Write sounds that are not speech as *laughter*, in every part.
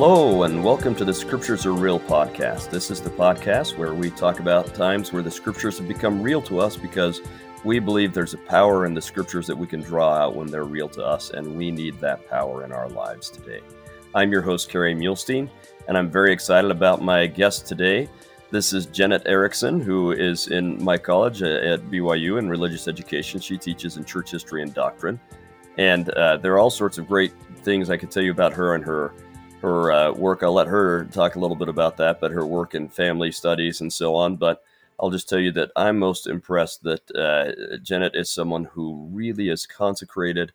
Hello, and welcome to the Scriptures Are Real podcast. This is the podcast where we talk about times where the Scriptures have become real to us because we believe there's a power in the Scriptures that we can draw out when they're real to us, and we need that power in our lives today. I'm your host, Kerry Muhlestein, and I'm very excited about my guest today. This is Jenet Erickson, who is in my college at BYU in religious education. She teaches in church history and doctrine. And uh, there are all sorts of great things I could tell you about her and her her uh, work. I'll let her talk a little bit about that, but her work in family studies and so on. But I'll just tell you that I'm most impressed that uh, Jenet is someone who really is consecrated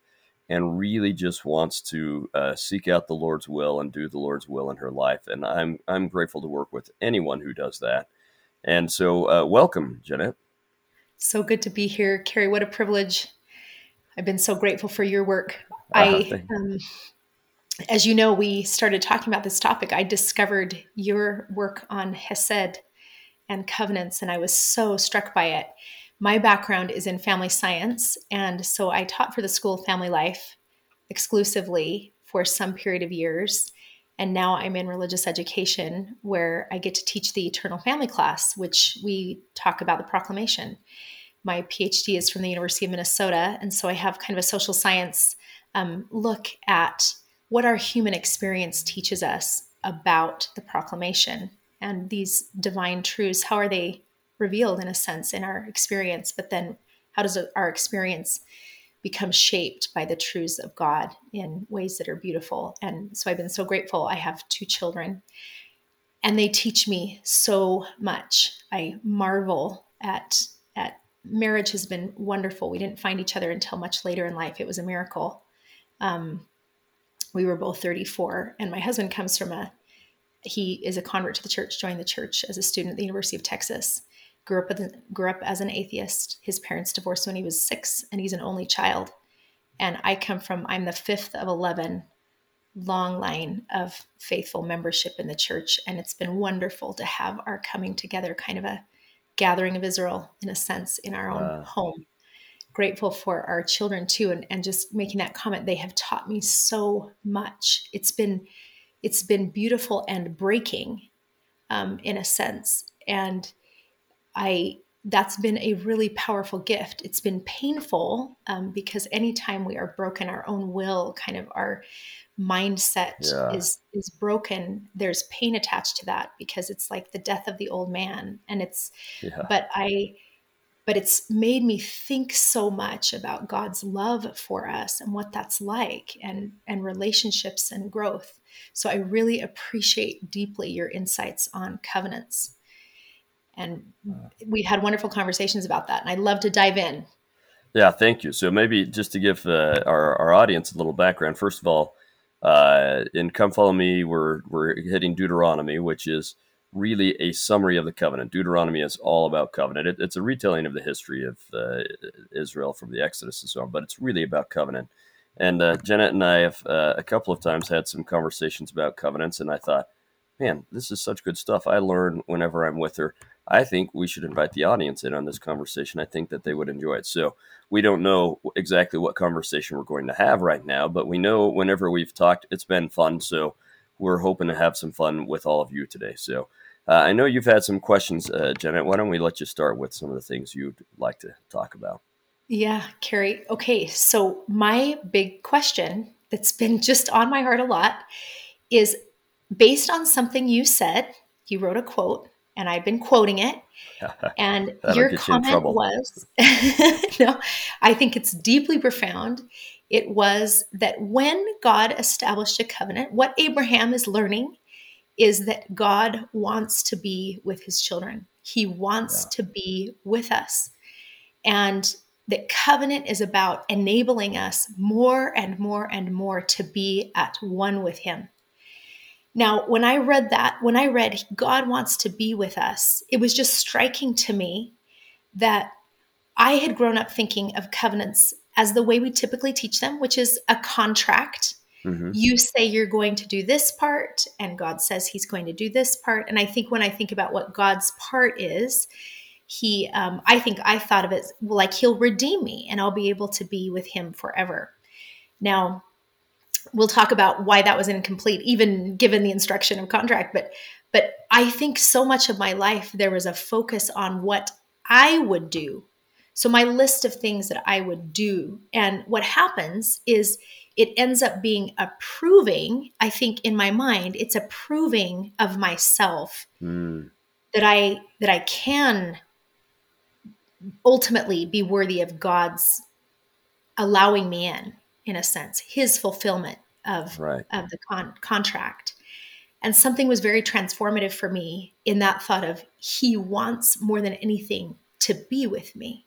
and really just wants to uh, seek out the Lord's will and do the Lord's will in her life. And I'm I'm grateful to work with anyone who does that. And so, uh, welcome, Jenet. So good to be here, Kerry. What a privilege! I've been so grateful for your work. I um, as you know, we started talking about this topic. I discovered your work on Hesed and covenants, and I was so struck by it. My background is in family science, and so I taught for the School of Family Life exclusively for some period of years. And now I'm in religious education where I get to teach the Eternal Family class, which we talk about the proclamation. My PhD is from the University of Minnesota, and so I have kind of a social science um, look at what our human experience teaches us about the proclamation and these divine truths. How are they revealed in a sense in our experience? But then how does our experience become shaped by the truths of God in ways that are beautiful? And so I've been so grateful. I have two children and they teach me so much. I marvel at at marriage has been wonderful. We didn't find each other until much later in life. It was a miracle. Um, we were both 34 and my husband comes from a he is a convert to the church joined the church as a student at the university of texas. Grew up with, grew up as an atheist. His parents divorced when he was six and he's an only child. And i come from i'm the fifth of 11 long line of faithful membership in the church and it's been wonderful to have our coming together kind of a gathering of israel in a sense in our own home grateful for our children too and, and just making that comment they have taught me so much it's been it's been beautiful and breaking um, in a sense and i that's been a really powerful gift it's been painful um, because anytime we are broken our own will kind of our mindset yeah. is is broken there's pain attached to that because it's like the death of the old man and it's yeah. but i but it's made me think so much about God's love for us and what that's like and and relationships and growth. So I really appreciate deeply your insights on covenants. And we had wonderful conversations about that and I'd love to dive in. Yeah, thank you. So maybe just to give uh, our, our audience a little background, first of all, uh, in Come Follow Me, we're, we're hitting Deuteronomy, which is really a summary of the covenant. Deuteronomy is all about covenant. It, it's a retelling of the history of uh, Israel from the Exodus and so on, but it's really about covenant. And uh, Jenet and I have uh, a couple of times had some conversations about covenants, and I thought, man, this is such good stuff. I learn whenever I'm with her. I think we should invite the audience in on this conversation. I think that they would enjoy it. So we don't know exactly what conversation we're going to have right now, but we know whenever we've talked, it's been fun. So we're hoping to have some fun with all of you today. So uh, I know you've had some questions, uh, Jenet. Why don't we let you start with some of the things you'd like to talk about? Yeah, Kerry. Okay, so my big question that's been *laughs* just on my heart a lot is based on something you said. You wrote a quote, and I've been quoting it. *laughs* And your comment you was *laughs* no, I think it's deeply profound. It was that when God established a covenant, what Abraham is learning is that God wants to be with his children. He wants yeah. to be with us. And that covenant is about enabling us more and more and more to be at one with him. Now, when I read that, when I read God wants to be with us, it was just striking to me that I had grown up thinking of covenants as the way we typically teach them, which is a contract Mm-hmm. You say you're going to do this part, and God says He's going to do this part. And I think when I think about what God's part is, He, um, I think I thought of it like He'll redeem me and I'll be able to be with Him forever. Now, we'll talk about why that was incomplete, even given the instruction of contract. But but I think so much of my life there was a focus on what I would do. So my list of things that I would do. And what happens is it ends up being approving, I think in my mind, it's approving of myself mm. that I that I can ultimately be worthy of God's allowing me in, in a sense, his fulfillment of, right. of the con- contract. And something was very transformative for me in that thought of he wants more than anything to be with me.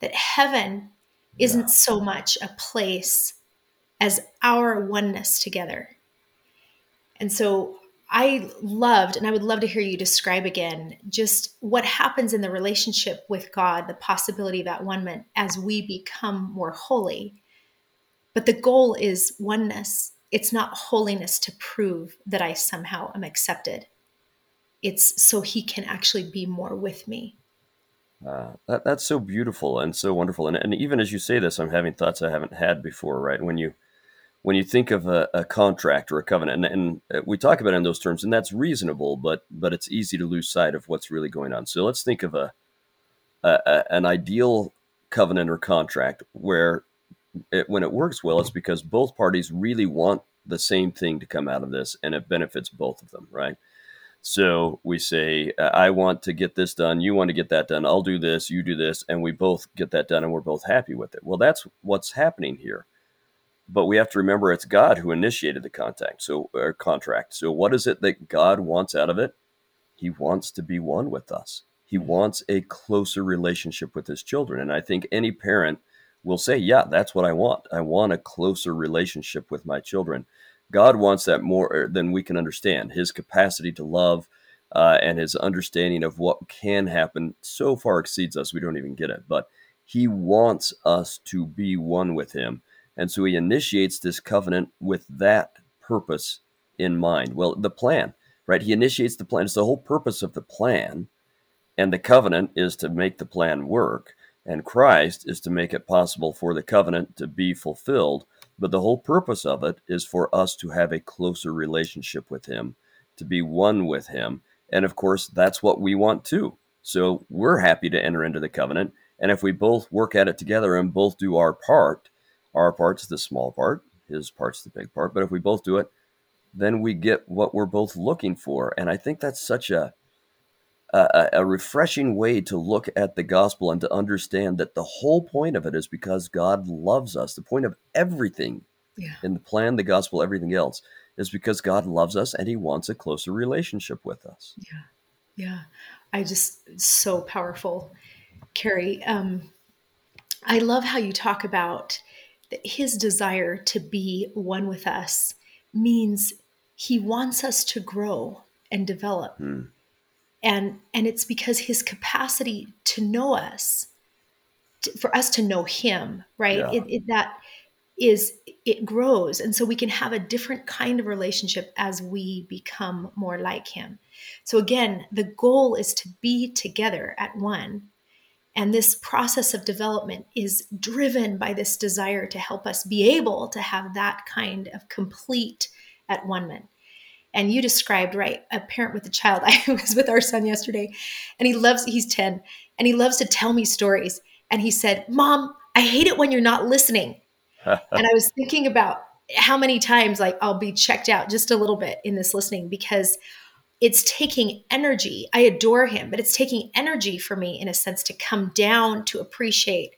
That heaven isn't yeah. so much a place as our oneness together. And so I loved, and I would love to hear you describe again just what happens in the relationship with God, the possibility of that one as we become more holy. But the goal is oneness. It's not holiness to prove that I somehow am accepted. It's so He can actually be more with me. Uh, that, that's so beautiful and so wonderful. And, and even as you say this, I'm having thoughts I haven't had before, right? When you when you think of a, a contract or a covenant, and, and, uh, we talk about it in those terms, and that's reasonable, but but it's easy to lose sight of what's really going on. So let's think of a, a an ideal covenant or contract where it, when it works well, it's because both parties really want the same thing to come out of this, and it benefits both of them, right? So we say, I want to get this done. You want to get that done. I'll do this. You do this. And we both get that done and we're both happy with it. Well, that's what's happening here but we have to remember it's God who initiated the contact, so or contract. So what is it that God wants out of it? He wants to be one with us. He wants a closer relationship with his children, and I think any parent will say, "Yeah, that's what I want. I want a closer relationship with my children." God wants that more er, than we can understand. His capacity to love uh, and his understanding of what can happen so far exceeds us, we don't even get it. But he wants us to be one with him. And so he initiates this covenant with that purpose in mind. Well, the plan, right? He initiates the plan. It's the whole purpose of the plan. And the covenant is to make the plan work. And Christ is to make it possible for the covenant to be fulfilled. But the whole purpose of it is for us to have a closer relationship with Him, to be one with Him. And of course, that's what we want too. So we're happy to enter into the covenant. And if we both work at it together and both do our part, our part's the small part, his part's the big part. But if we both do it, then we get what we're both looking for. And I think that's such a, a, a refreshing way to look at the gospel and to understand that the whole point of it is because God loves us. The point of everything yeah. in the plan, the gospel, everything else is because God loves us and he wants a closer relationship with us. Yeah. Yeah. I just, so powerful. Kerry, um, I love how you talk about that his desire to be one with us means he wants us to grow and develop. Mm. And, and it's because his capacity to know us, to, for us to know him, right? Yeah. It, it, that is, it grows. And so we can have a different kind of relationship as we become more like him. So again, the goal is to be together at one and this process of development is driven by this desire to help us be able to have that kind of complete at one man. And you described, right, a parent with a child. *laughs* I was with our son yesterday, and he loves, he's 10, and he loves to tell me stories. And he said, Mom, I hate it when you're not listening. *laughs* and I was thinking about how many times like I'll be checked out just a little bit in this listening because it's taking energy. I adore him, but it's taking energy for me in a sense to come down to appreciate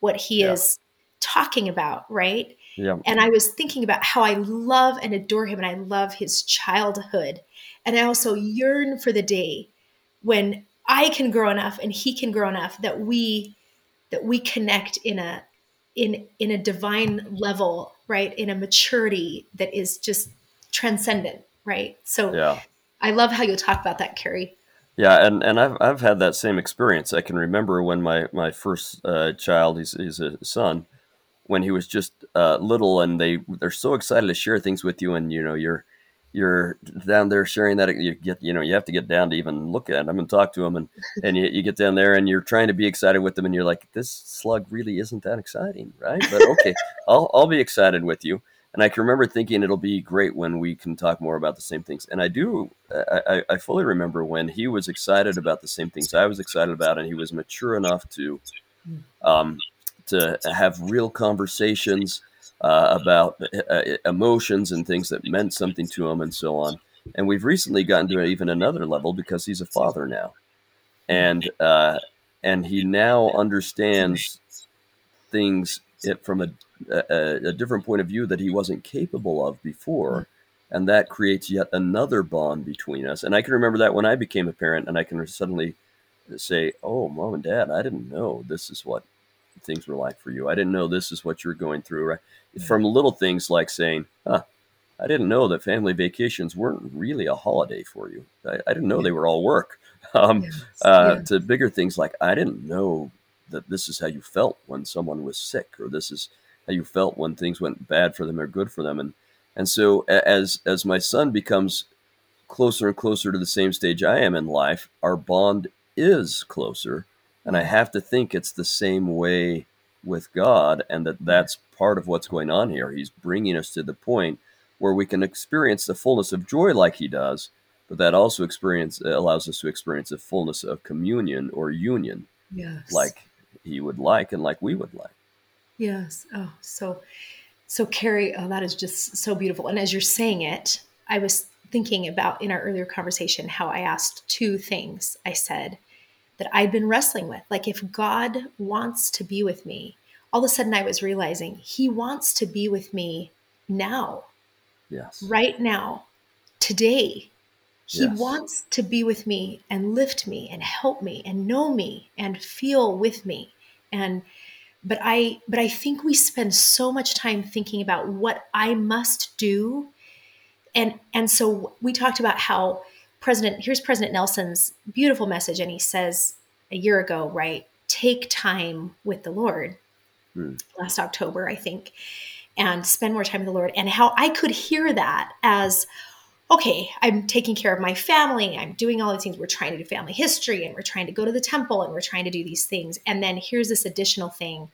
what he yeah. is talking about, right? Yeah. And I was thinking about how I love and adore him and I love his childhood. And I also yearn for the day when I can grow enough and he can grow enough that we that we connect in a in in a divine level, right? In a maturity that is just transcendent, right? So yeah. I love how you talk about that, Kerry. Yeah, and, and I've, I've had that same experience. I can remember when my, my first uh, child, he's, he's a son, when he was just uh, little and they, they're so excited to share things with you and, you know, you're, you're down there sharing that you get, you know, you have to get down to even look at them and talk to them. And, *laughs* and you, you get down there and you're trying to be excited with them and you're like, this slug really isn't that exciting. Right. But okay, *laughs* I'll, I'll be excited with you and I can remember thinking it'll be great when we can talk more about the same things. And I do, I, I fully remember when he was excited about the same things I was excited about, and he was mature enough to, um, to have real conversations uh, about uh, emotions and things that meant something to him, and so on. And we've recently gotten to even another level because he's a father now, and uh, and he now understands things from a a, a, different point of view that he wasn't capable of before. And that creates yet another bond between us. And I can remember that when I became a parent, and I can suddenly say, Oh, mom and dad, I didn't know this is what things were like for you. I didn't know this is what you're going through. Right? From little things like saying, Huh, I didn't know that family vacations weren't really a holiday for you. I, I didn't know yeah. they were all work. *laughs* Um, yes. uh, yeah. To bigger things like, I didn't know that this is how you felt when someone was sick, or this is how you felt when things went bad for them or good for them. And and so as as my son becomes closer and closer to the same stage I am in life, our bond is closer. And I have to think it's the same way with God, and that that's part of what's going on here. He's bringing us to the point where we can experience the fullness of joy like He does, but that also experience allows us to experience the fullness of communion or union, yes. like He would like and like we would like. Yes. Oh, so so Kerry, oh, that is just so beautiful. And as you're saying it, I was thinking about in our earlier conversation how I asked two things. I said that I'd been wrestling with. Like if God wants to be with me, all of a sudden I was realizing he wants to be with me now. Yes. Right now. Today. He yes. wants to be with me and lift me and help me and know me and feel with me. And but i but i think we spend so much time thinking about what i must do. And and so we talked about how president here's president nelson's beautiful message and he says a year ago right take time with the lord. Hmm. last october i think and spend more time with the lord. And how i could hear that as okay, I'm taking care of my family. I'm doing all these things. We're trying to do family history and we're trying to go to the temple and we're trying to do these things. And then here's this additional thing,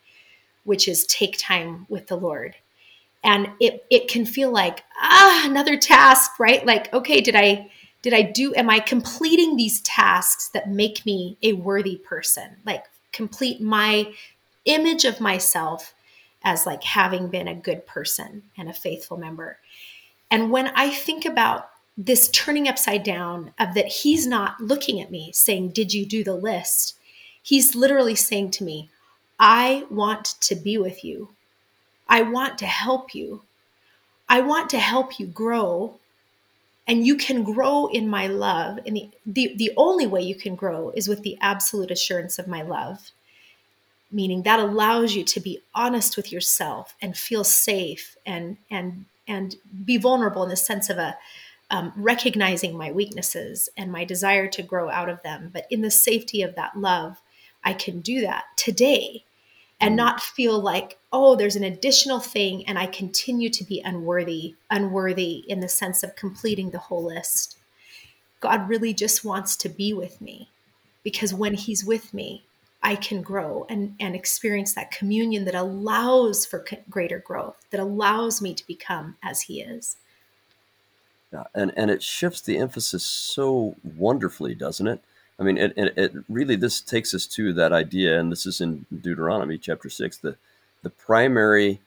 which is take time with the Lord. And it it can feel like ah another task, right? Like okay, did I did I do am I completing these tasks that make me a worthy person? Like complete my image of myself as like having been a good person and a faithful member. And when I think about this turning upside down of that he's not looking at me saying, Did you do the list? He's literally saying to me, I want to be with you. I want to help you. I want to help you grow. And you can grow in my love. And the, the, the only way you can grow is with the absolute assurance of my love, meaning that allows you to be honest with yourself and feel safe and, and and be vulnerable in the sense of a um, recognizing my weaknesses and my desire to grow out of them. But in the safety of that love, I can do that today and mm. not feel like, oh, there's an additional thing and I continue to be unworthy, unworthy in the sense of completing the whole list. God really just wants to be with me because when He's with me, I can grow and, and experience that communion that allows for greater growth, that allows me to become as He is. Yeah, and, and it shifts the emphasis so wonderfully, doesn't it? I mean, it, it, it really, this takes us to that idea, and this is in Deuteronomy chapter 6, the, the primary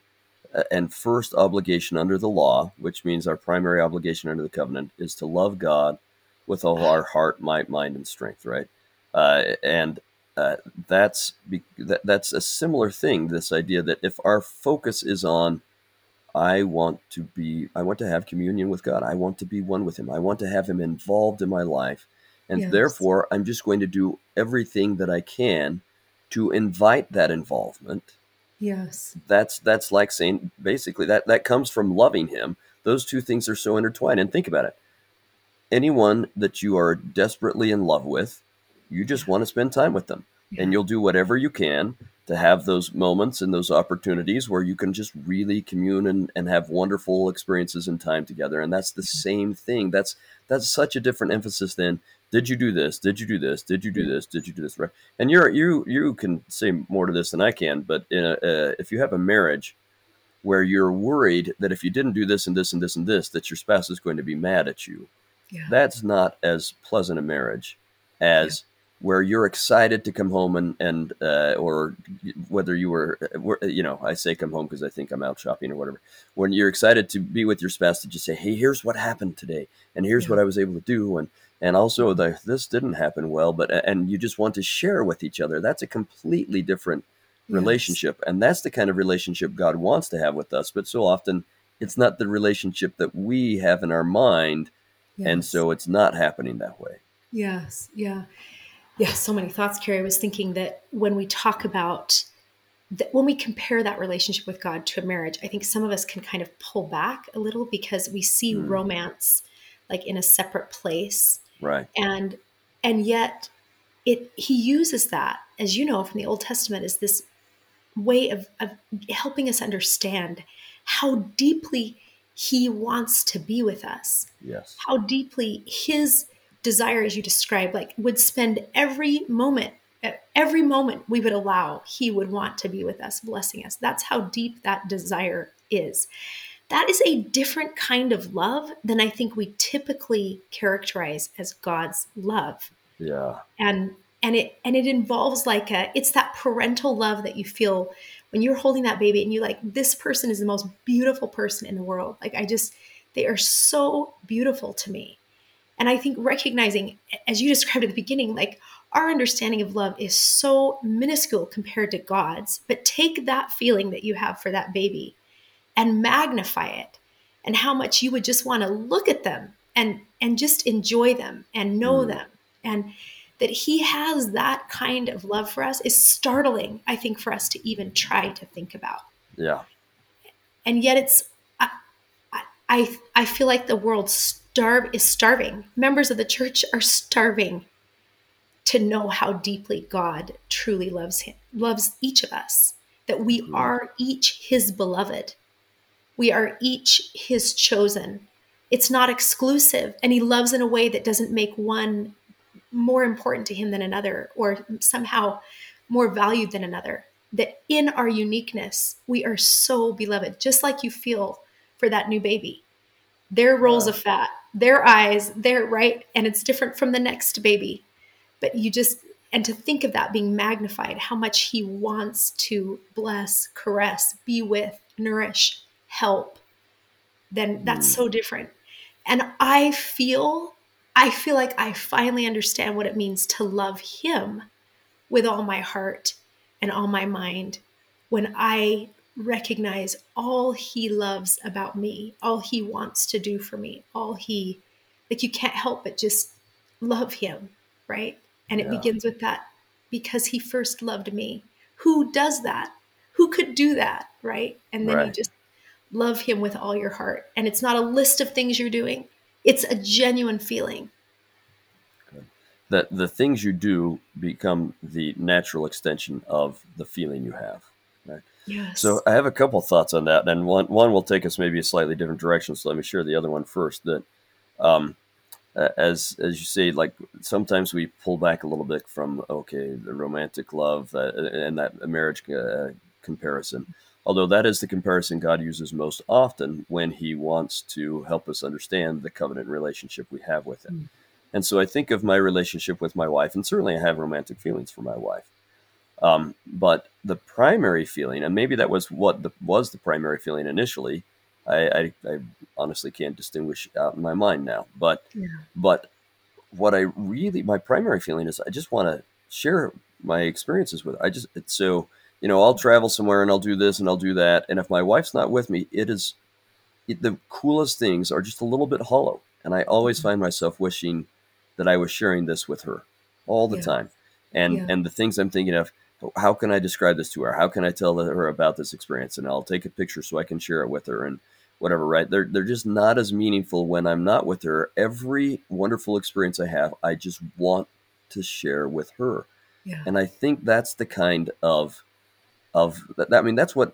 uh, and first obligation under the law, which means our primary obligation under the covenant, is to love God with all our heart, might, mind, and strength, right? Uh, and uh, that's that, that's a similar thing. This idea that if our focus is on, I want to be, I want to have communion with God. I want to be one with Him. I want to have Him involved in my life, and yes. therefore I'm just going to do everything that I can to invite that involvement. Yes, that's that's like saying basically that that comes from loving Him. Those two things are so intertwined. And think about it. Anyone that you are desperately in love with you just want to spend time with them. Yeah. And you'll do whatever you can to have those moments and those opportunities where you can just really commune and, and have wonderful experiences and time together. And that's the same thing. That's that's such a different emphasis than did you do this? Did you do this? Did you do this? Did you do this? Right. And you're you you can say more to this than I can, but a, uh, if you have a marriage, where you're worried that if you didn't do this and this and this and this, that your spouse is going to be mad at you. Yeah. That's not as pleasant a marriage as yeah. Where you're excited to come home and and uh, or whether you were you know I say come home because I think I'm out shopping or whatever. When you're excited to be with your spouse to just say, hey, here's what happened today, and here's yeah. what I was able to do, and and also the, this didn't happen well, but and you just want to share with each other. That's a completely different relationship. Yes. And that's the kind of relationship God wants to have with us. But so often it's not the relationship that we have in our mind. Yes. And so it's not happening that way. Yes. Yeah. Yeah. So many thoughts, Kerry. I was thinking that when we talk about that when we compare that relationship with God to a marriage, I think some of us can kind of pull back a little because we see mm. romance like in a separate place. Right. And and yet it he uses that, as you know from the Old Testament, as this way of, of helping us understand how deeply he wants to be with us. Yes. How deeply his desire, as you described, like would spend every moment, every moment we would allow, he would want to be with us, blessing us. That's how deep that desire is. That is a different kind of love than I think we typically characterize as God's love. Yeah. And and it and it involves like a it's that parental love that you feel when you're holding that baby and you like this person is the most beautiful person in the world like i just they are so beautiful to me and i think recognizing as you described at the beginning like our understanding of love is so minuscule compared to god's but take that feeling that you have for that baby and magnify it and how much you would just want to look at them and and just enjoy them and know mm. them and that he has that kind of love for us is startling, I think, for us to even try to think about. Yeah. And yet it's, I, I, I feel like the world starve is starving. Members of the church are starving to know how deeply God truly loves him, loves each of us, that we mm-hmm. are each his beloved. We are each his chosen. It's not exclusive, and he loves in a way that doesn't make one more important to him than another or somehow more valued than another. That in our uniqueness, we are so beloved, just like you feel for that new baby. Their rolls of fat, their eyes, their right, and it's different from the next baby. But you just, and to think of that being magnified, how much he wants to bless, caress, be with, nourish, help, then that's mm. so different. And I feel I feel like I finally understand what it means to love Him with all my heart and all my mind when I recognize all He loves about me, all He wants to do for me, all He, like, you can't help but just love Him, right? And it yeah. begins with that because He first loved me. Who does that? Who could do that, right? And then right. you just love Him with all your heart. And it's not a list of things you're doing, it's a genuine feeling. That the things you do become the natural extension of the feeling you have. Right? Yes. So I have a couple thoughts on that, and one one will take us maybe a slightly different direction. So let me share the other one first. That, um, as as you say, like sometimes we pull back a little bit from okay, the romantic love uh, and that marriage uh, comparison although that is the comparison God uses most often when he wants to help us understand the covenant relationship we have with him. Mm. And so I think of my relationship with my wife, and certainly I have romantic feelings for my wife. Um, but the primary feeling, and maybe that was what the, was the primary feeling initially, I, I, I, honestly can't distinguish out in my mind now. But yeah. but what I really my primary feeling is I just want to share my experiences with. Her. I just it's so you know, I'll travel somewhere and I'll do this and I'll do that. And if my wife's not with me, it is it, the coolest things are just a little bit hollow. And I always mm-hmm. find myself wishing that I was sharing this with her all the yeah. time. And yeah. and the things I'm thinking of, how can I describe this to her? How can I tell her about this experience? And I'll take a picture so I can share it with her and whatever, right? They're they're just not as meaningful when I'm not with her. Every wonderful experience I have, I just want to share with her. Yeah. And I think that's the kind of of that. I mean, that's what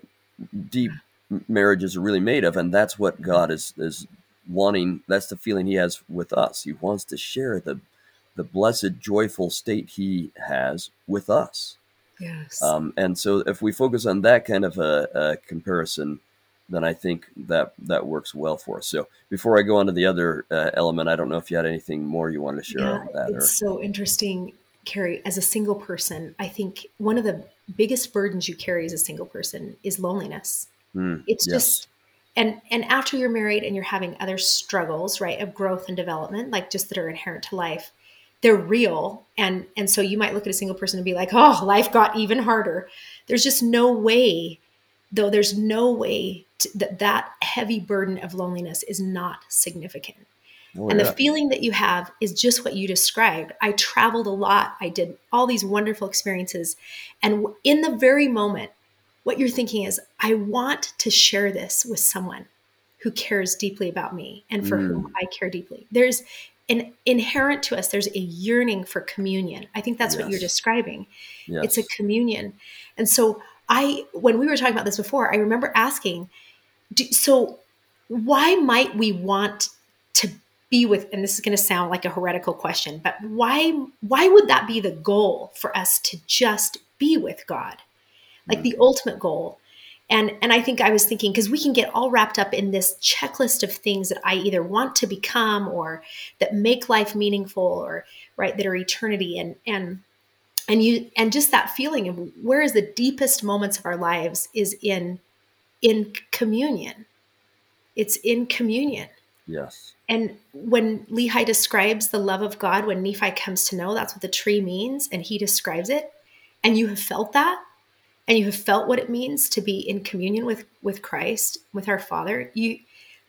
deep marriages are really made of, and that's what God is is wanting. That's the feeling He has with us. He wants to share the the blessed, joyful state He has with us. Yes. Um, and so, if we focus on that kind of a, a comparison, then I think that that works well for us. So before I go on to the other uh, element, I don't know if you had anything more you wanted to share yeah, on that. It's or... so interesting, Kerry. As a single person, I think one of the biggest burdens you carry as a single person is loneliness. Mm, it's yes. just and and after you're married and you're having other struggles, right, of growth and development, like just that are inherent to life, they're real. And and so you might look at a single person and be like, "Oh, life got even harder." There's just no way though there's no way to, that that heavy burden of loneliness is not significant. Oh, and yeah. the feeling that you have is just what you described. I traveled a lot. I did all these wonderful experiences. And in the very moment, what you're thinking is, I want to share this with someone who cares deeply about me and for mm. whom I care deeply. There's an inherent to us, there's a yearning for communion. I think that's yes. what you're describing. Yes. It's a communion. And so I, when we were talking about this before, I remember asking, do, so why might we want to be with and this is going to sound like a heretical question but why why would that be the goal for us to just be with god like mm. the ultimate goal and and i think i was thinking because we can get all wrapped up in this checklist of things that i either want to become or that make life meaningful or right that are eternity and and and you and just that feeling of where is the deepest moments of our lives is in in communion. It's in communion. Yes. And when Lehi describes the love of God, when Nephi comes to know, that's what the tree means, and he describes it, and you have felt that, and you have felt what it means to be in communion with with Christ, with our Father. You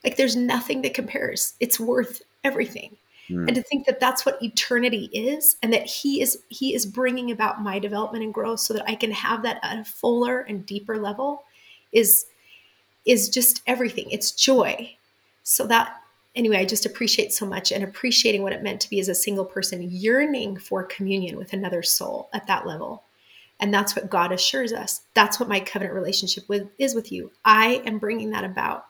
like, there's nothing that compares. It's worth everything. Mm. And to think that that's what eternity is, and that He is He is bringing about my development and growth, so that I can have that at a fuller and deeper level, is is just everything. It's joy. So that anyway, I just appreciate so much and appreciating what it meant to be as a single person yearning for communion with another soul at that level. And that's what God assures us. That's what my covenant relationship with is with you. I am bringing that about.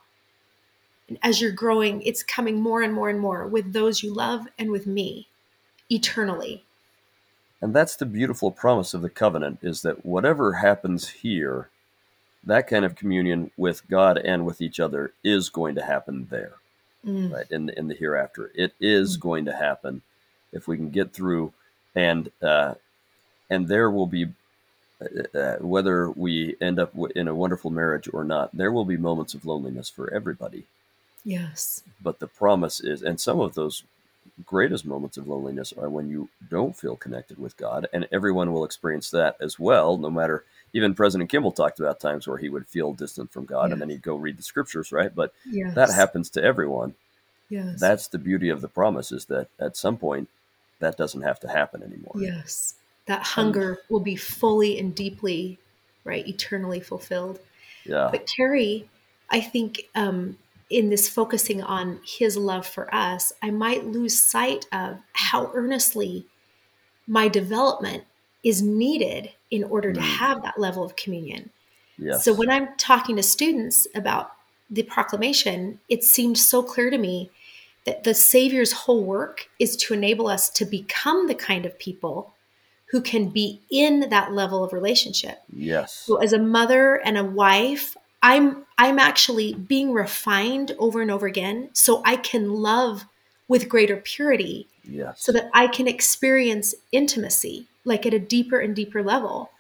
And as you're growing, it's coming more and more and more with those you love and with me eternally. And that's the beautiful promise of the covenant is that whatever happens here that kind of communion with God and with each other is going to happen there, mm. right? In in the hereafter, it is mm. going to happen if we can get through, and uh, and there will be. Uh, uh whether we end up in a wonderful marriage or not, there will be moments of loneliness for everybody. Yes. But the promise is, and some of those greatest moments of loneliness are when you don't feel connected with God, and everyone will experience that as well, no matter even President Kimball talked about times where he would feel distant from God yes. and then he'd go read the scriptures, right? But yes. that happens to everyone. Yes. That's the beauty of the promise is that at some point that doesn't have to happen anymore. Yes. That hunger will be fully and deeply, right, eternally fulfilled. Yeah. But Kerry, I think um, in this focusing on his love for us, I might lose sight of how earnestly my development is needed in order to mm. have that level of communion. Yes. So when I'm talking to students about the proclamation, it seemed so clear to me that the Savior's whole work is to enable us to become the kind of people who can be in that level of relationship. Yes. So as a mother and a wife, I'm I'm actually being refined over and over again so I can love with greater purity. Yes. So that I can experience intimacy like at a deeper and deeper level.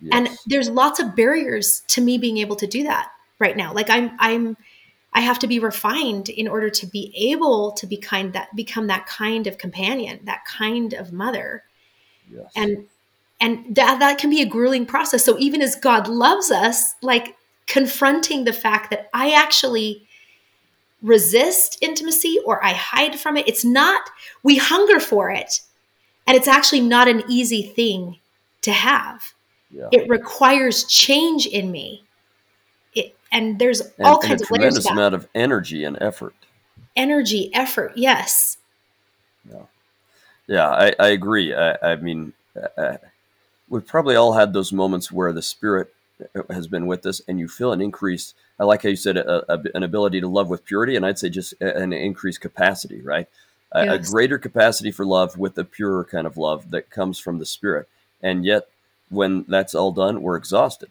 Yes. And there's lots of barriers to me being able to do that right now. Like I'm I'm I have to be refined in order to be able to be kind that become that kind of companion, that kind of mother. Yes. And and that that can be a grueling process. So even as God loves us, like confronting the fact that I actually resist intimacy or I hide from it, it's not we hunger for it, and it's actually not an easy thing to have. Yeah. It requires change in me. It, and there's and, all kinds of tremendous amount of energy and effort. Energy, effort, yes. Yeah, I, I agree. I, I mean, uh, uh, we've probably all had those moments where the spirit has been with us, and you feel an increase. I like how you said a, a, an ability to love with purity, and I'd say just an increased capacity, right? a, yes. a greater capacity for love with a purer kind of love that comes from the spirit. And yet, when that's all done, we're exhausted.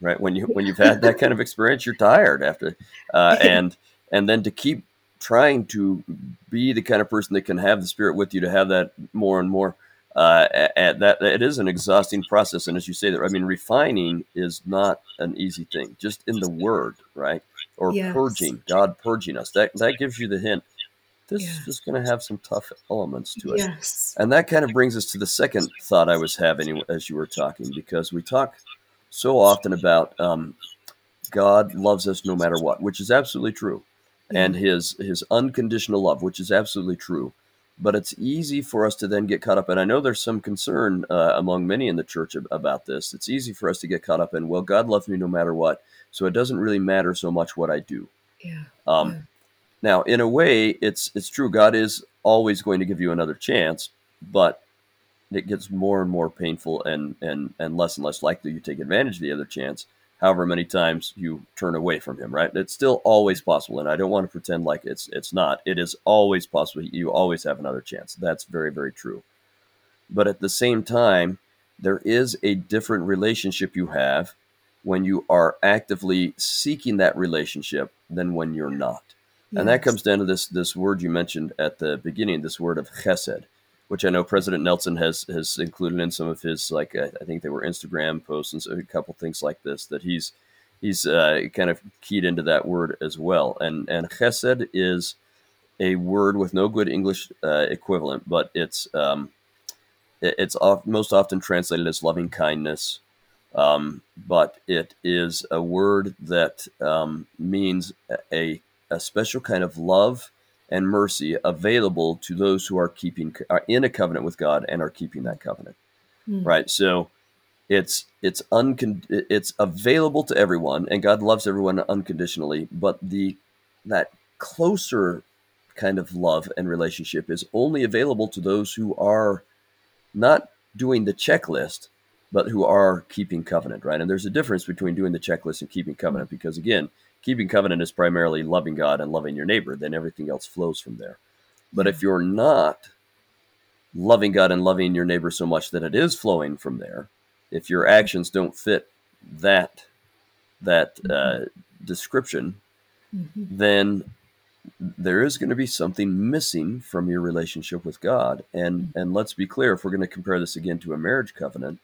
right? When you when you've had that kind of *laughs* experience, you're tired after, uh, *laughs* and and then to keep trying to be the kind of person that can have the spirit with you to have that more and more. Uh, at that it is an exhausting process, and as you say that, I mean, refining is not an easy thing. Just in the word, right, or yes. purging, God purging us. That that gives you the hint this yeah. is going to have some tough elements to it. Yes. And that kind of brings us to the second thought I was having as you were talking, because we talk so often about um, God loves us no matter what, which is absolutely true, and His His unconditional love, which is absolutely true. But it's easy for us to then get caught up, and I know there's some concern uh, among many in the church about this. It's easy for us to get caught up in, well, God loves me no matter what, so it doesn't really matter so much what I do. Yeah. Um, yeah now, in a way, it's it's true. God is always going to give you another chance, but it gets more and more painful and and and less and less likely you take advantage of the other chance. However many times you turn away from Him, right? It's still always possible, and I don't want to pretend like it's it's not. It is always possible. You always have another chance. That's very very true. But at the same time, there is a different relationship you have when you are actively seeking that relationship than when you're not. And that comes down to this this word you mentioned at the beginning, this word of chesed, which I know President Nelson has has included in some of his like uh, I think they were Instagram posts and so a couple things like this that he's he's uh, kind of keyed into that word as well. And and chesed is a word with no good English uh, equivalent, but it's um, it's most often translated as loving kindness. Um, but it is a word that um, means a a special kind of love and mercy available to those who are keeping are in a covenant with God and are keeping that covenant. Mm. Right? So it's it's uncon- it's available to everyone and God loves everyone unconditionally, but the that closer kind of love and relationship is only available to those who are not doing the checklist but who are keeping covenant, right? And there's a difference between doing the checklist and keeping covenant because again, keeping covenant is primarily loving God and loving your neighbor, then everything else flows from there. But if you're not loving God and loving your neighbor so much that it is flowing from there, if your actions don't fit that that mm-hmm. uh, description, mm-hmm. then there is going to be something missing from your relationship with God. And mm-hmm. and let's be clear, if we're going to compare this again to a marriage covenant,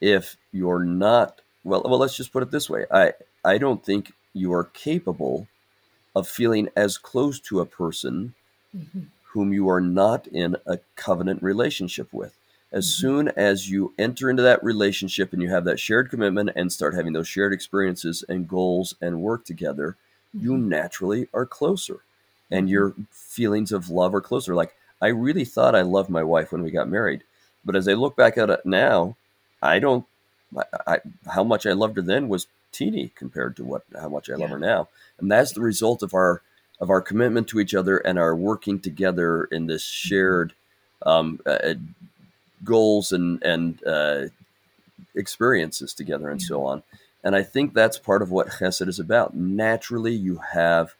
if you're not well, well, let's just put it this way. I I don't think you are capable of feeling as close to a person mm-hmm. whom you are not in a covenant relationship with. As mm-hmm. soon as you enter into that relationship and you have that shared commitment and start having those shared experiences and goals and work together, mm-hmm. you naturally are closer and mm-hmm. your feelings of love are closer. Like, I really thought I loved my wife when we got married, but as I look back at it now, I don't. I, I, how much I loved her then was teeny compared to what how much I love her now. And that's the result of our of our commitment to each other and our working together in this mm-hmm. shared um, uh, goals and and uh, experiences together and yeah. so on. And I think that's part of what Chesed is about. Naturally, you have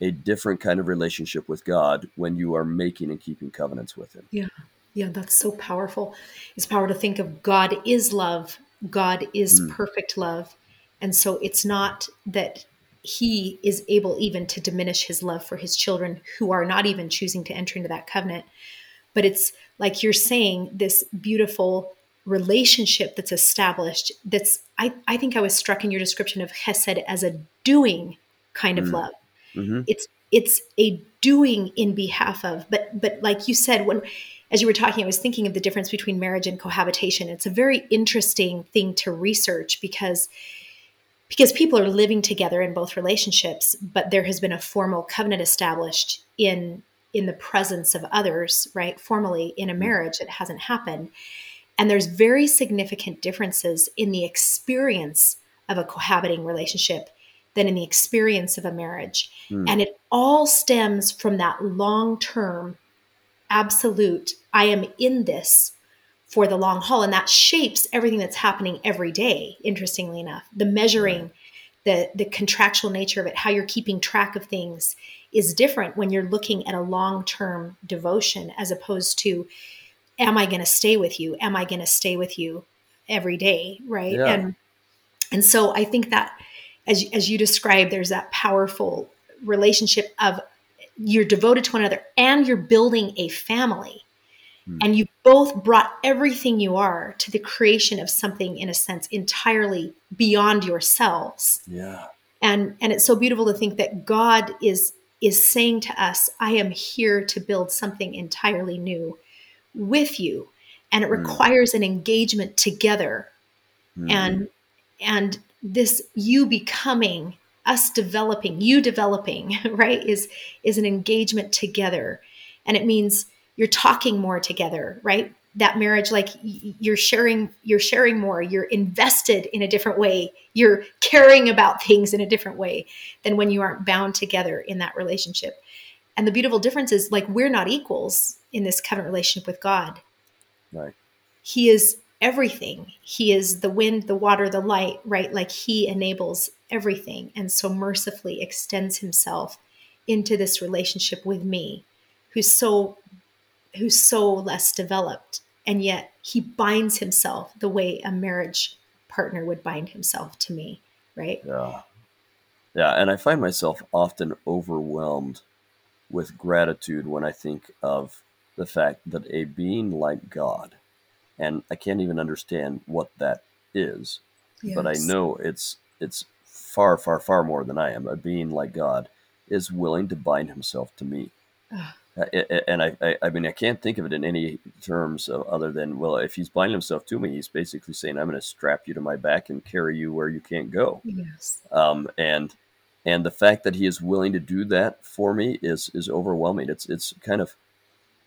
a different kind of relationship with God when you are making and keeping covenants with Him. Yeah, yeah, that's so powerful. It's power to think of God is love. God is mm. perfect love, and so it's not that he is able even to diminish his love for his children who are not even choosing to enter into that covenant. But it's like you're saying, this beautiful relationship that's established. That's, I, I think I was struck in your description of Chesed as a doing kind of mm. love. Mm-hmm. It's, it's a doing in behalf of, but, but like you said, when, as you were talking, I was thinking of the difference between marriage and cohabitation. It's a very interesting thing to research because because people are living together in both relationships, but there has been a formal covenant established in in the presence of others, right? Formally in a marriage, it hasn't happened. And there's very significant differences in the experience of a cohabiting relationship than in the experience of a marriage. Mm. And it all stems from that long term, absolute, I am in this for the long haul and that shapes everything that's happening every day interestingly enough the measuring the the contractual nature of it how you're keeping track of things is different when you're looking at a long-term devotion as opposed to am i going to stay with you am i going to stay with you every day right yeah. and And so I think that as, as you described, there's that powerful relationship of you're devoted to one another and you're building a family. Mm. And you both brought everything you are to the creation of something, in a sense, entirely beyond yourselves. Yeah. And and it's so beautiful to think that God is is saying to us, I am here to build something entirely new with you. And it mm. requires an engagement together. Mm. And and this you becoming us developing you developing *laughs* right is is an engagement together. And it means you're talking more together right? That marriage like you're sharing you're sharing more you're invested in a different way you're caring about things in a different way than when you aren't bound together in that relationship. And the beautiful difference is like we're not equals in this covenant relationship with god. Right. He is everything. He is the wind, the water, the light, right? Like he enables everything and so mercifully extends himself into this relationship with me who's so who's so less developed and yet he binds himself the way a marriage partner would bind himself to me, right? Yeah. Yeah, and I find myself often overwhelmed with gratitude when I think of the fact that a being like God and I can't even understand what that is. Yes. But I know it's it's far, far, far more than I am. A being like God is willing to bind himself to me. Uh, and I, I, I, mean, I can't think of it in any terms other than, well, if he's binding himself to me, he's basically saying, I'm going to strap you to my back and carry you where you can't go. Yes. Um, and, and the fact that he is willing to do that for me is, is overwhelming. It's, it's kind of,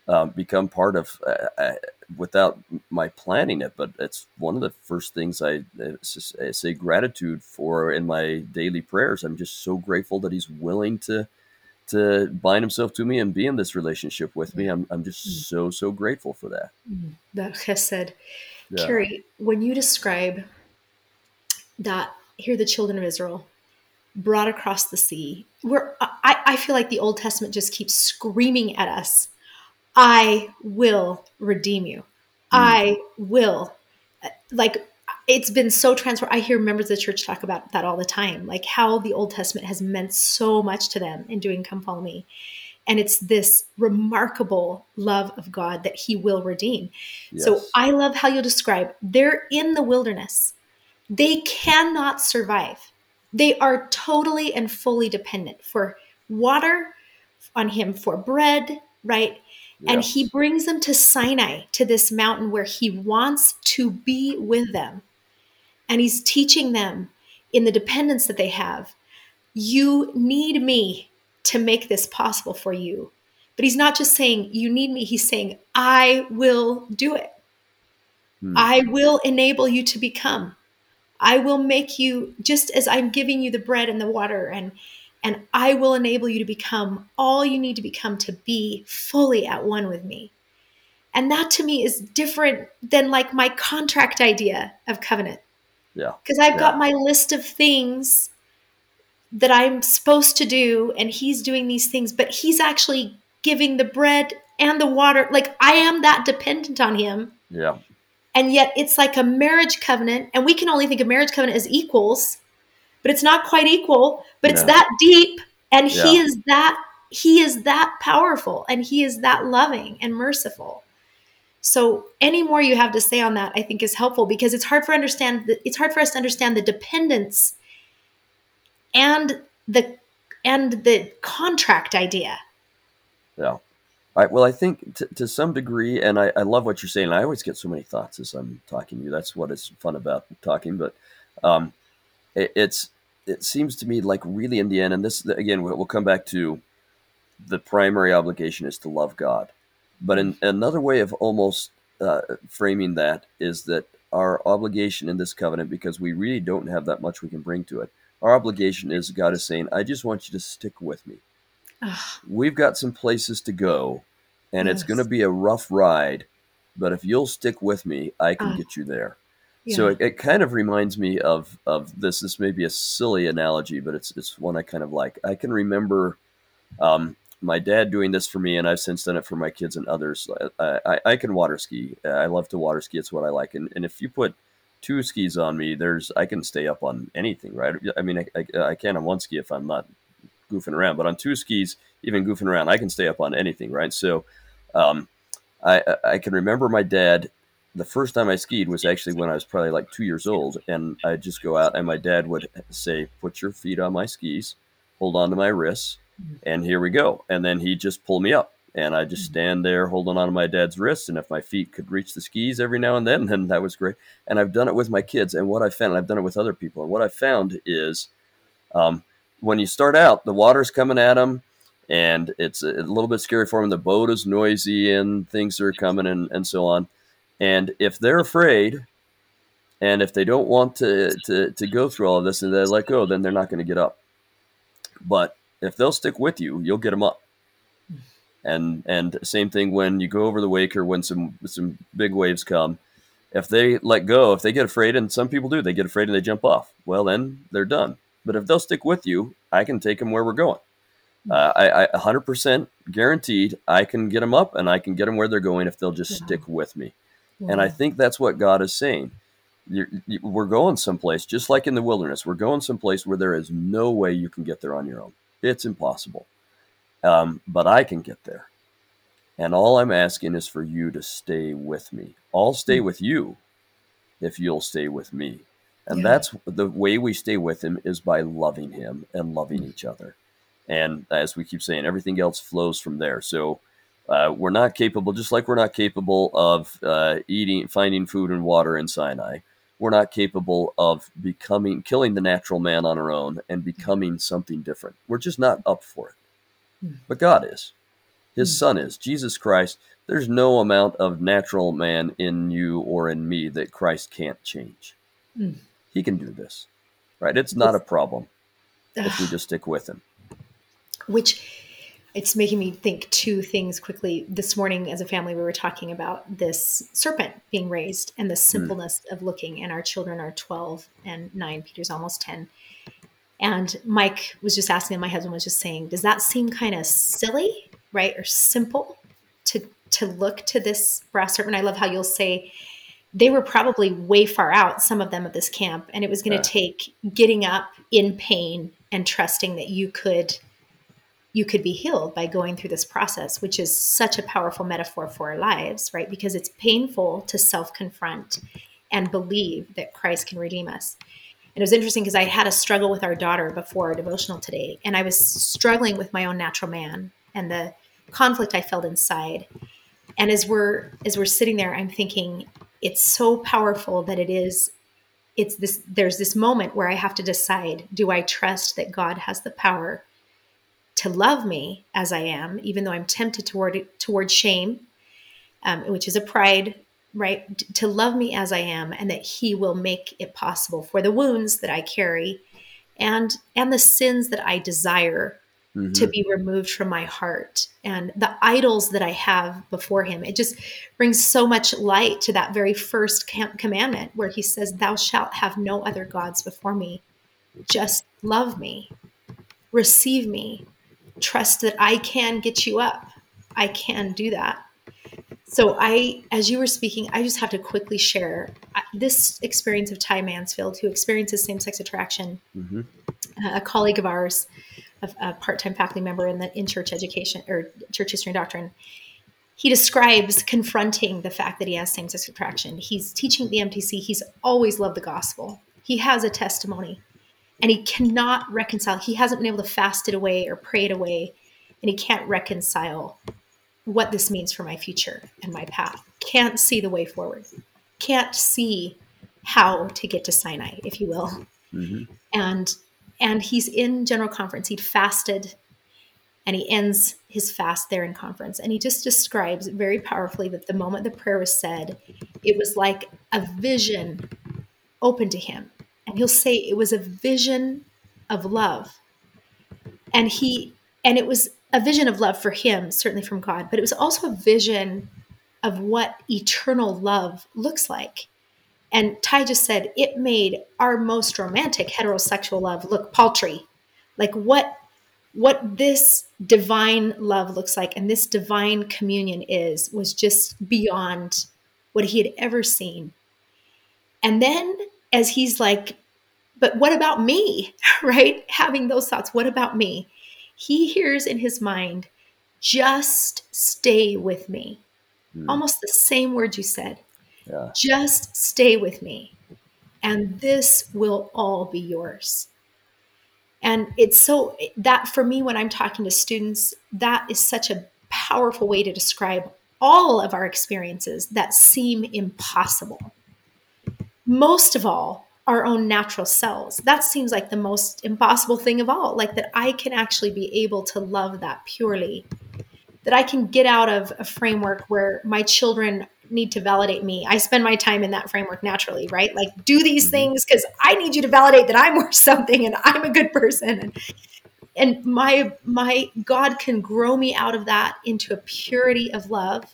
um, become part of uh, uh, without my planning it. But it's one of the first things I, uh, I, say gratitude for in my daily prayers. I'm just so grateful that He's willing to to bind Himself to me and be in this relationship with me. I'm I'm just mm. so so grateful for that. Mm. That *laughs* chesed, yeah. Kerry. when you describe that here, the children of Israel brought across the sea, where I, I feel like the Old Testament just keeps screaming at us I will redeem you. Mm. I will. Like, it's been so transformed. I hear members of the church talk about that all the time, like how the Old Testament has meant so much to them in doing Come Follow Me. And it's this remarkable love of God that He will redeem. Yes. So I love how you describe they're in the wilderness. They cannot survive. They are totally and fully dependent for water on Him, for bread, right? And he brings them to Sinai, to this mountain where he wants to be with them. And he's teaching them in the dependence that they have. You need me to make this possible for you. But he's not just saying, You need me. He's saying, I will do it. Hmm. I will enable you to become. I will make you just as I'm giving you the bread and the water and and I will enable you to become all you need to become to be fully at one with me. And that to me is different than like my contract idea of covenant. Yeah. Because I've yeah. got my list of things that I'm supposed to do, and he's doing these things, but he's actually giving the bread and the water. Like I am that dependent on him. Yeah. And yet it's like a marriage covenant, and we can only think of marriage covenant as equals but it's not quite equal, but it's that deep and yeah. he is that he is that powerful and he is that loving and merciful. So any more you have to say on that I think is helpful because it's hard for understand the, it's hard for us to understand the dependence and the and the contract idea. Yeah. All right. Well, I think t- to some degree, and I, I, love what you're saying. I always get so many thoughts as I'm talking to you. That's what is fun about talking. But um, it, it's it seems to me like really in the end, and this again, we'll come back to the primary obligation is to love God. But in, another way of almost uh, framing that is that our obligation in this covenant, because we really don't have that much we can bring to it, our obligation is God is saying, I just want you to stick with me. Ugh. We've got some places to go, and yes. it's going to be a rough ride, but if you'll stick with me, I can uh. get you there. So it, it, kind of reminds me of of this. This may be a silly analogy, but it's it's one I kind of like. I can remember um, my dad doing this for me, and I've since done it for my kids and others. I, I, I, can water ski. I love to water ski. It's what I like. And, and if you put two skis on me, there's I can stay up on anything, right? I mean, I, I, I can on one ski if I'm not goofing around, but on two skis, even goofing around, I can stay up on anything, right? So, um, I I can remember my dad. The first time I skied was actually when I was probably like two years old, and I'd just go out, and my dad would say, "Put your feet on my skis, hold on to my wrists, and here we go." And then he'd just pull me up, and I just stand there holding on to my dad's wrists. And if my feet could reach the skis every now and then, then that was great. And I've done it with my kids. And what I found, I've done it with other people. And what I found is um, when you start out, the water's coming at them and it's a little bit scary for them. The boat is noisy and things are coming and, and so on. And if they're afraid, and if they don't want to, to, to go through all of this and they let go, then they're not going to get up. But if they'll stick with you, you'll get them up. And and same thing when you go over the wake or when some some big waves come. If they let go if they get afraid and some people do they get afraid and they jump off well then they're done. But if they'll stick with you i can take them where we're going. Uh, I, I 100% guaranteed i can get them up and i can get them where they're going if they'll just yeah. stick with me and i think that's what god is saying you're, you, we're going someplace just like in the wilderness we're going someplace where there is no way you can get there on your own it's impossible um, but I can get there. And all I'm asking is for you to stay with me. I'll stay with you if you'll stay with me. And yeah. that's the way we stay with him is by loving him and loving each other. And as we keep saying, everything else flows from there. So uh, we're not capable, just like we're not capable of uh, eating, finding food and water in Sinai. We're not capable of becoming, killing the natural man on our own and becoming something different. We're just not up for it. But God is. His hmm. Son is. Jesus Christ. There's no amount of natural man in you or in me that Christ can't change. Hmm. He can do this. Right? It's not a problem if we just stick with him. Which it's making me think two things quickly. This morning, as a family, we were talking about this serpent being raised and the hmm. simpleness mm. of looking. And our children are 12 and 9. Peter's almost 10. And Mike was just asking, and my husband was just saying, does that seem kind of silly, right? Or simple to to look to this brass serpent? I love how you'll say they were probably way far out, some of them at this camp, and it was going to take getting up in pain and trusting that you could you could be healed by going through this process, which is such a powerful metaphor for our lives, right? Because it's painful to self confront and believe that Christ can redeem us. And it was interesting because I had a struggle with our daughter before our devotional today, and I was struggling with my own natural man and the conflict I felt inside. And as we're as we're sitting there, I'm thinking it's so powerful that it is it's this there's this moment where I have to decide do I trust that God has the power to love me as I am, even though I'm tempted toward toward shame, um, which is a pride right? To love me as I am, and that He will make it possible for the wounds that I carry and and the sins that I desire mm-hmm. to be removed from my heart and the idols that I have before Him. It just brings so much light to that very first commandment where He says, Thou shalt have no other gods before me. Just love me, receive me, trust that I can get you up. I can do that. So I, as you were speaking, I just have to quickly share this experience of Ty Mansfield, who experiences same-sex attraction. Mm-hmm. a colleague of ours, a, a, part-time faculty member in the in church education or church history and doctrine. He describes confronting the fact that he has same-sex attraction. He's teaching the MTC. He's always loved the gospel. He has a testimony, and he cannot reconcile. He hasn't been able to fast it away or pray it away, and he can't reconcile what this means for my future and my path. Can't see the way forward. Can't see how to get to Sinai, if you will. Mm-hmm. And and he's in general conference. He'd fasted and he ends his fast there in conference. And he just describes very powerfully that the moment the prayer was said, it was like a vision open to him. And he'll say it was a vision of love. And he and it was a vision of love for him, certainly from God, but it was also a vision of what eternal love looks like. And Ty just said it made our most romantic heterosexual love look paltry. Like what what this divine love looks like and this divine communion is was just beyond what he had ever seen. And then as he's like, but what about me? *laughs* right? Having those thoughts, what about me? He hears in his mind, just stay with me. Mm. Almost the same words you said. Yeah. Just stay with me. And this will all be yours. And it's so that for me, when I'm talking to students, that is such a powerful way to describe all of our experiences that seem impossible. Most of all, our own natural selves. That seems like the most impossible thing of all. Like that I can actually be able to love that purely, that I can get out of a framework where my children need to validate me. I spend my time in that framework naturally, right? Like do these mm-hmm. things because I need you to validate that I'm *laughs* worth something and I'm a good person. And, and my my God can grow me out of that into a purity of love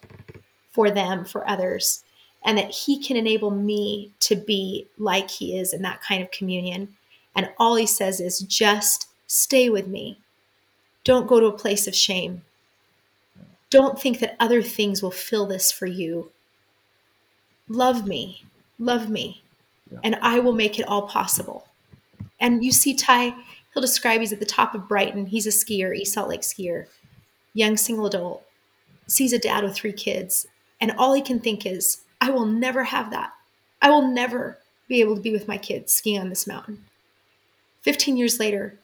for them, for others and that he can enable me to be like he is in that kind of communion. And all he says is just stay with me. Don't go to a place of shame. Don't think that other things will fill this for you. Love me, love me, yeah. and I will make it all possible. And you see, Ty, he'll describe he's at the top of Brighton. He's a skier, East Salt Lake skier, young single adult, sees a dad with three kids, and all he can think is, I will never have that. I will never be able to be with my kids skiing on this mountain. 15 years later,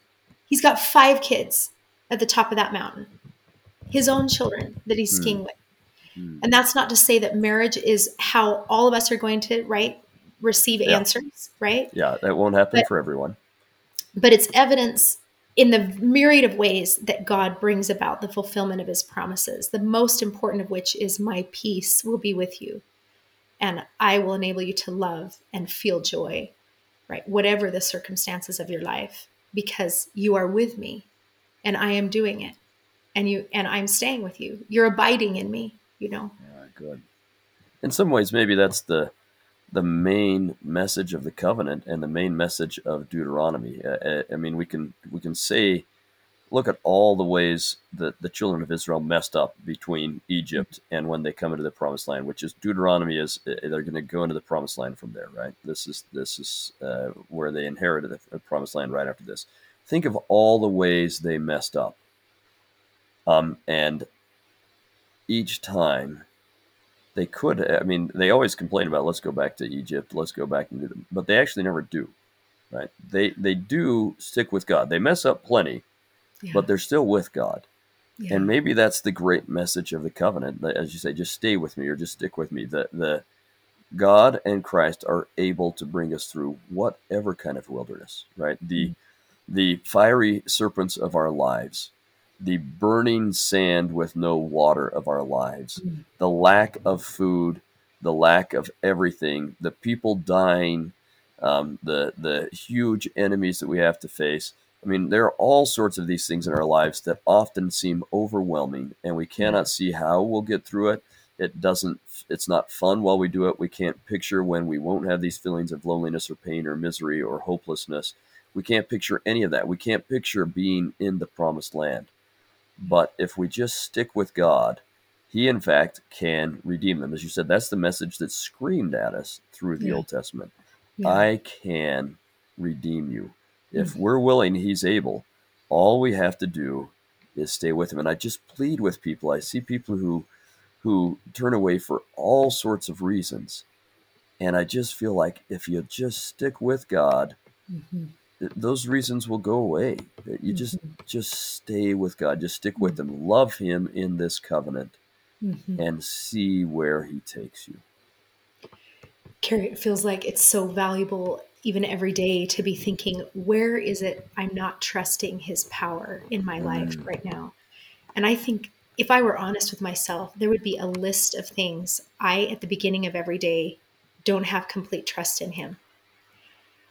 he's got five kids at the top of that mountain, his own children that he's mm. skiing with. Mm. And that's not to say that marriage is how all of us are going to, right, receive yeah. answers, right? Yeah, that won't happen but, for everyone. But it's evidence in the myriad of ways that God brings about the fulfillment of his promises, the most important of which is, My peace will be with you and I will enable you to love and feel joy, right? Whatever the circumstances of your life, because you are with me and I am doing it. And you and I'm staying with you. You're abiding in me, you know. Yeah, good. In some ways maybe that's the the main message of the covenant and the main message of Deuteronomy. Uh, I mean, we can we can say look at all the ways that the children of Israel messed up between Egypt and when they come into the promised land, which is Deuteronomy is they're going to go into the promised land from there, right? This is this is uh, where they inherited the promised land right after this. Think of all the ways they messed up, um, and each time they could. I mean, they always complain about let's go back to Egypt, let's go back and do them, but they actually never do, right? They they do stick with God. They mess up plenty yeah. but they're still with God. Yeah. And maybe that's the great message of the covenant. As you say, just stay with me or just stick with me. The, the God and Christ are able to bring us through whatever kind of wilderness, right? The, mm-hmm. the fiery serpents of our lives, the burning sand with no water of our lives, mm-hmm. the lack of food, the lack of everything, the people dying, um, the, the huge enemies that we have to face I mean, there are all sorts of these things in our lives that often seem overwhelming, and we mm. cannot see how we'll get through it. It doesn't, it's not fun while we do it. We can't picture when we won't have these feelings of loneliness or pain or misery or hopelessness. We can't picture any of that. We can't picture being in the promised land. But if we just stick with God, He, in fact, can redeem them. As you said, that's the message that screamed at us through the yeah. Old Testament. Yeah. I can redeem you. If mm-hmm. we're willing, He's able. All we have to do is stay with Him. And I just plead with people. I see people who who turn away for all sorts of reasons, and I just feel like if you just stick with God, mm-hmm. th- those reasons will go away. You just mm-hmm. just stay with God. Just stick with Him. Love Him in this covenant, mm-hmm. and see where He takes you. Kerry, it feels like it's so valuable even every day to be thinking, where is it I'm not trusting his power in my life mm. right now? And I think if I were honest with myself, there would be a list of things I, at the beginning of every day, don't have complete trust in him.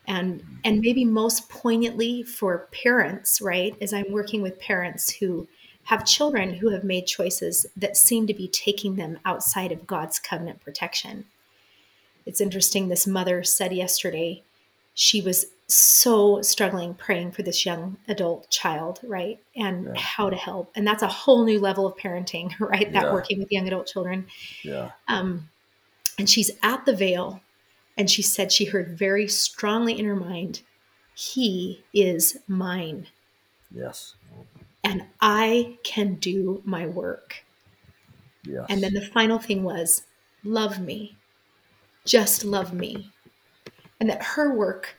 And, and maybe most poignantly for parents, right, as I'm working with parents who have children who have made choices that seem to be taking them outside of God's covenant protection. It's interesting, this mother said yesterday, she was so struggling praying for this young adult child, right? And yeah. how to help. And that's a whole new level of parenting, *laughs* right? That yeah. working with young adult children. Yeah. Um, and she's at the veil And she said she heard very strongly in her mind, He is mine. Yes. And I can do my work. Yes. And then the final thing was, Love me. Just love me. And that her work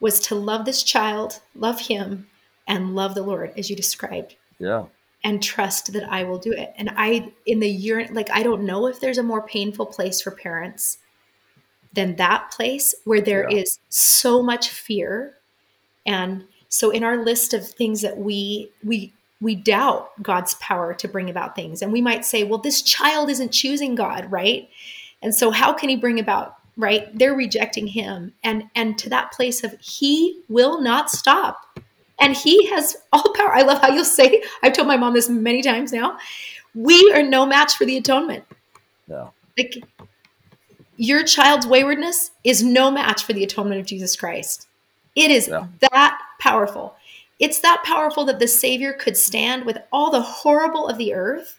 was to love this child, love him, and love the Lord, as you described. Yeah. And trust that I will do it. And I, in the year, like, I don't know if there's a more painful place for parents than that place where there yeah. is so much fear. And so, in our list of things that we, we, we doubt God's power to bring about things. And we might say, well, this child isn't choosing God, right? And so how can he bring about right? They're rejecting him. And and to that place of he will not stop. And he has all *laughs* power. I love how you'll say i've told my mom this many times now we are no match for the atonement. No like your child's waywardness is no match for the atonement of jesus christ. It is yeah. that powerful. It's that powerful that the savior could stand with all the horrible of the earth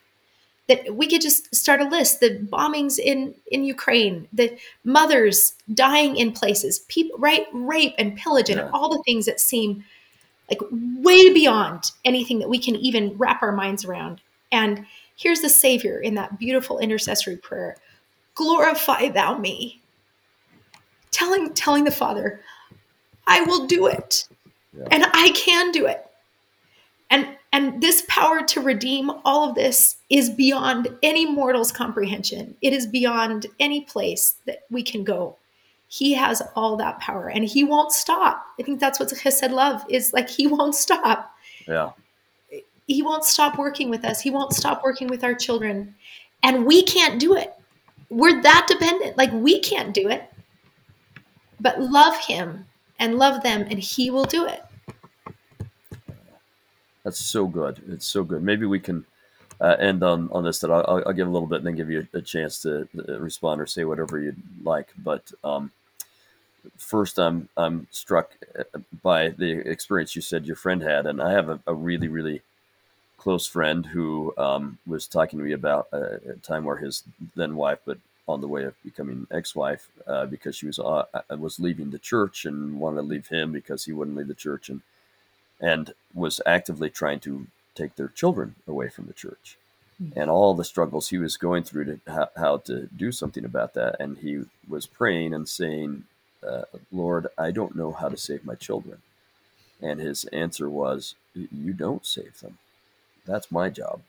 that we could just start a list the bombings in in ukraine the mothers dying in places people right rape and pillage and yeah. all the things that seem like way beyond anything that we can even wrap our minds around and here's the savior in that beautiful intercessory prayer glorify thou me telling telling the father i will do it yeah. and i can do it and and this power to redeem all of this is beyond any mortal's comprehension. It is beyond any place that we can go. He has all that power and he won't stop. I think that's what Chesed love is like. He won't stop. Yeah. He won't stop working with us. He won't stop working with our children. And we can't do it. We're that dependent. Like we can't do it. But love him and love them and he will do it. That's so good. It's so good. Maybe we can uh, end on, on this. That I'll, I'll, give a little bit and then give you a, a chance to uh, respond or say whatever you'd like. But um, first, I'm I'm struck uh, by the experience you said your friend had, and I have a, a really really close friend who um, was talking to me about a, a, time where his then wife, but on the way of becoming ex-wife, uh, because she was uh, was leaving the church and wanted to leave him because he wouldn't leave the church and and was actively trying to take their children away from the church. Mm-hmm. and all the struggles he was going through to how, how, to do something about that. And he was praying and saying uh, lord i don't know how to save my children. And his answer was you don't save them. That's my job.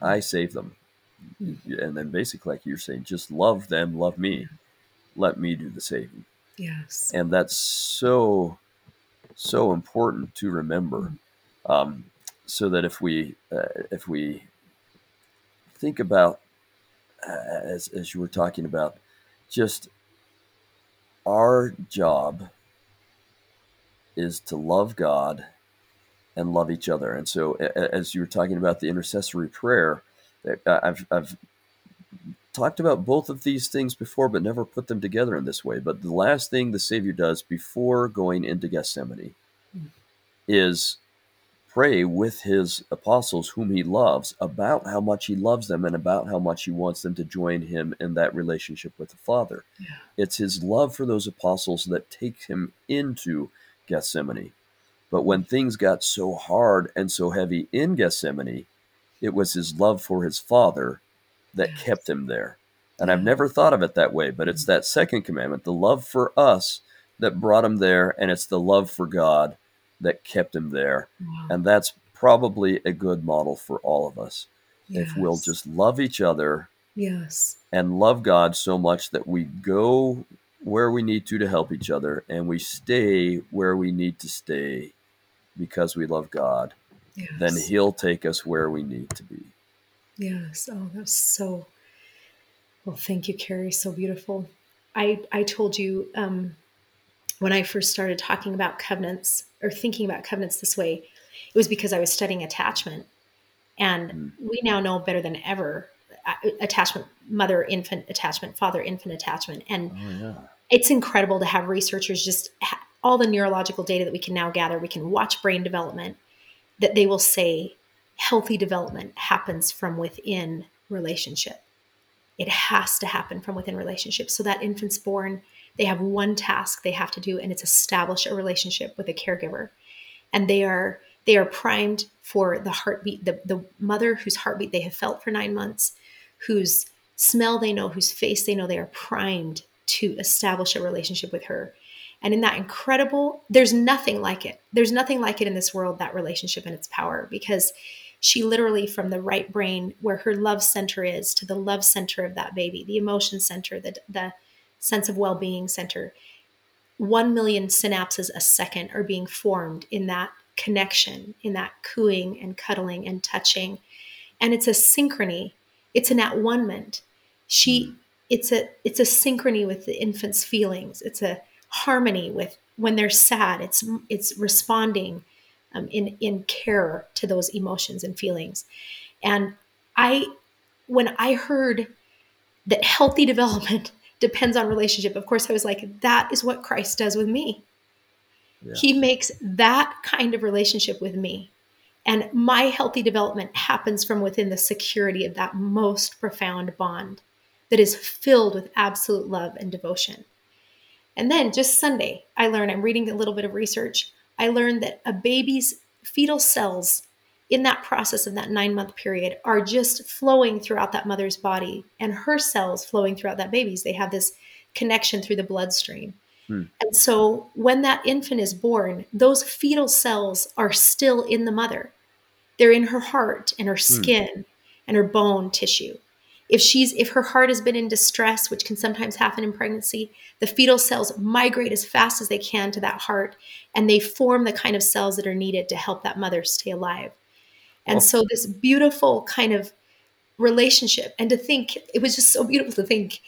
I save them. Mm-hmm. and then basically like you're saying just love them love me. Let me do the saving. Yes. And that's so so important to remember, um, so that if we uh, if we think about uh, as as you were talking about, just our job is to love God and love each other. And so, as you were talking about the intercessory prayer, uh, I've, I've talked about both of these things before, but never put them together in this way. But the last thing the Savior does before going into Gethsemane mm. is pray with his apostles, whom he loves, about how much he loves them and about how much he wants them to join him in that relationship with the Father. Yeah. It's his love for those apostles that takes him into Gethsemane. But when things got so hard and so heavy in Gethsemane, it was his love for his Father that kept him there. And I've never thought of it that way, but it's mm-hmm. that second commandment, the love for us that brought him there, and it's the love for God that kept him there. Wow. And that's probably a good model for all of us. Yes. If we'll just love each other yes and love God so much that we go where we need to to help each other and we stay where we need to stay because we love God, yes. then he'll take us where we need to be. Yes. Oh, that's so. Well, thank you, Kerry. So beautiful. I I told you um, when I first started talking about covenants or thinking about covenants this way, it was because I was studying attachment, and mm. we now know better than ever uh, attachment, mother infant attachment, father infant attachment, and oh, yeah. it's incredible to have researchers just ha- all the neurological data that we can now gather. We can watch brain development that they will say healthy development happens from within relationship. It has to happen from within relationship. So that infant's born, they have one task they have to do, and it's establish a relationship with a caregiver. And they are they are primed for the heartbeat, the, the mother whose heartbeat they have felt for nine months, whose smell they know, whose face they know, they are primed to establish a relationship with her. And in that incredible, there's nothing like it. There's nothing like it in this world, that relationship and its power, because she literally, from the right brain, where her love center is, to the love center of that baby, the emotion center, the, the sense of well being center, 1 million synapses a second are being formed in that connection, in that cooing and cuddling and touching. And it's a synchrony, it's an at one ment. She hmm. it's a it's a synchrony with the infant's feelings. It's a harmony with when they're sad. It's it's responding um, in in care to those emotions and feelings. And I, when I heard that healthy *laughs* development depends on relationship, of course, I was like, that is what Christ does with me. Yeah. He makes that kind of relationship with me. And my healthy development happens from within the security of that most profound bond that is filled with absolute love and devotion. And then just Sunday, I learned, I'm reading a little bit of research. I learned that a baby's fetal cells in that process of that nine month period are just flowing throughout that mother's body and her cells flowing throughout that baby's. They have this connection through the bloodstream. Hmm. And so when that infant is born, those fetal cells are still in the mother. They're in her heart and her hmm. skin hmm. and her bone tissue if she's if her heart has been in distress which can sometimes happen in pregnancy the fetal cells migrate as fast as they can to that heart and they form the kind of cells that are needed to help that mother stay alive. And oh. so this beautiful kind of relationship and to think it was just so beautiful to think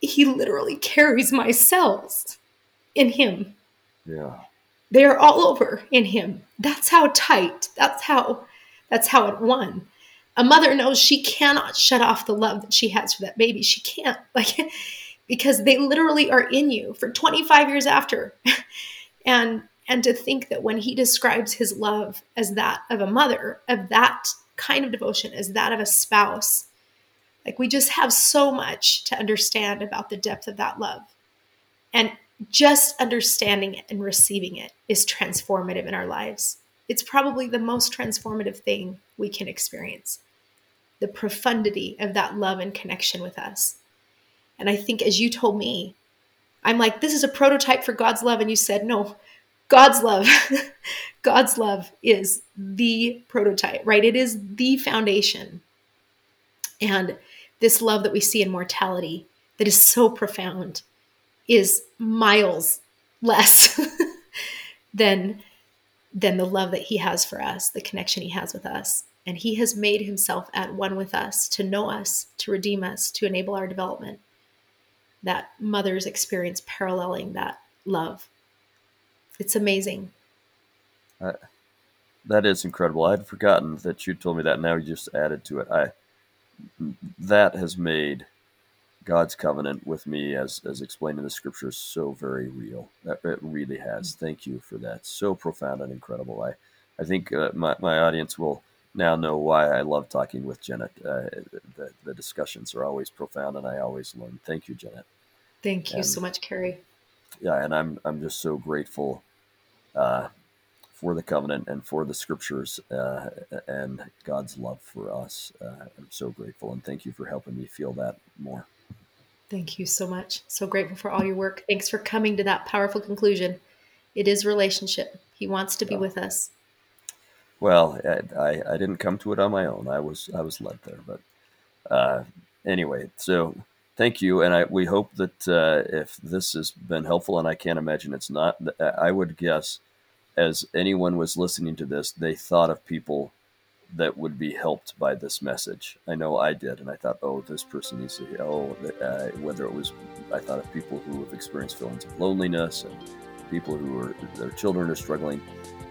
he literally carries my cells in him. Yeah. They are all over in him. That's how tight that's how that's how it won a mother knows she cannot shut off the love that she has for that baby. She can't, *laughs* like, because they literally are in you for 25 years after. *laughs* and and to think that when he describes his love as that of a mother, of that kind of devotion, as that of a spouse, like we just have so much to understand about the depth of that love. And just understanding it and receiving it is transformative in our lives. It's probably the most transformative thing we can experience the profundity of that love and connection with us. And I think as you told me, I'm like, this is a prototype for God's love. And you said, no, God's love, *laughs* God's love is the prototype, right? It is the foundation. And this love that we see in mortality that is so profound is miles less *laughs* than than the love that he has for us, the connection he has with us. And he has made himself at one with us to know us, to redeem us, to enable our development. That mother's experience paralleling that love. It's amazing. Uh, that is incredible. I had forgotten that you told me that. Now you just added to it. I that has made God's covenant with me, as as explained in the scriptures, so very real. That it really has. Thank you for that. So profound and incredible. I I think uh, my my audience will now know why I love talking with Jenet. Uh, the, the discussions are always profound, and I always learn. Thank you, Jenet. Thank you and, so much, Kerry. Yeah, and I'm I'm just so grateful uh, for the covenant and for the scriptures uh, and God's love for us. Uh, I'm so grateful, and thank you for helping me feel that more. Thank you so much. So grateful for all your work. Thanks for coming to that powerful conclusion. It is relationship. He wants to be yeah. with us. Well, I, I didn't come to it on my own. I was I was led there, but uh, anyway. So thank you, and I we hope that uh, if this has been helpful, and I can't imagine it's not. I would guess, as anyone was listening to this, they thought of people that would be helped by this message. I know I did, and I thought, oh, this person needs to hear. Oh, uh, whether it was, I thought of people who have experienced feelings of loneliness and people who are their children are struggling.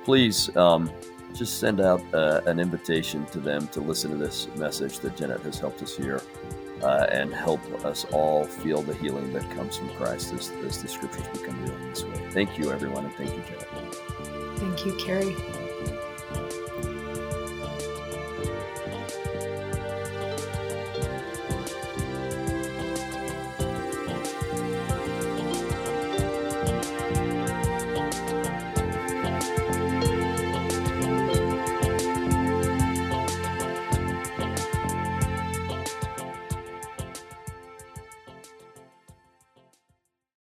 Please. Um, just send out uh, an invitation to them to listen to this message that Jenet has helped us hear uh, and help us all feel the healing that comes from Christ as, as the scriptures become real in this way. Thank you, everyone, and thank you, Jenet. Thank you, Kerry.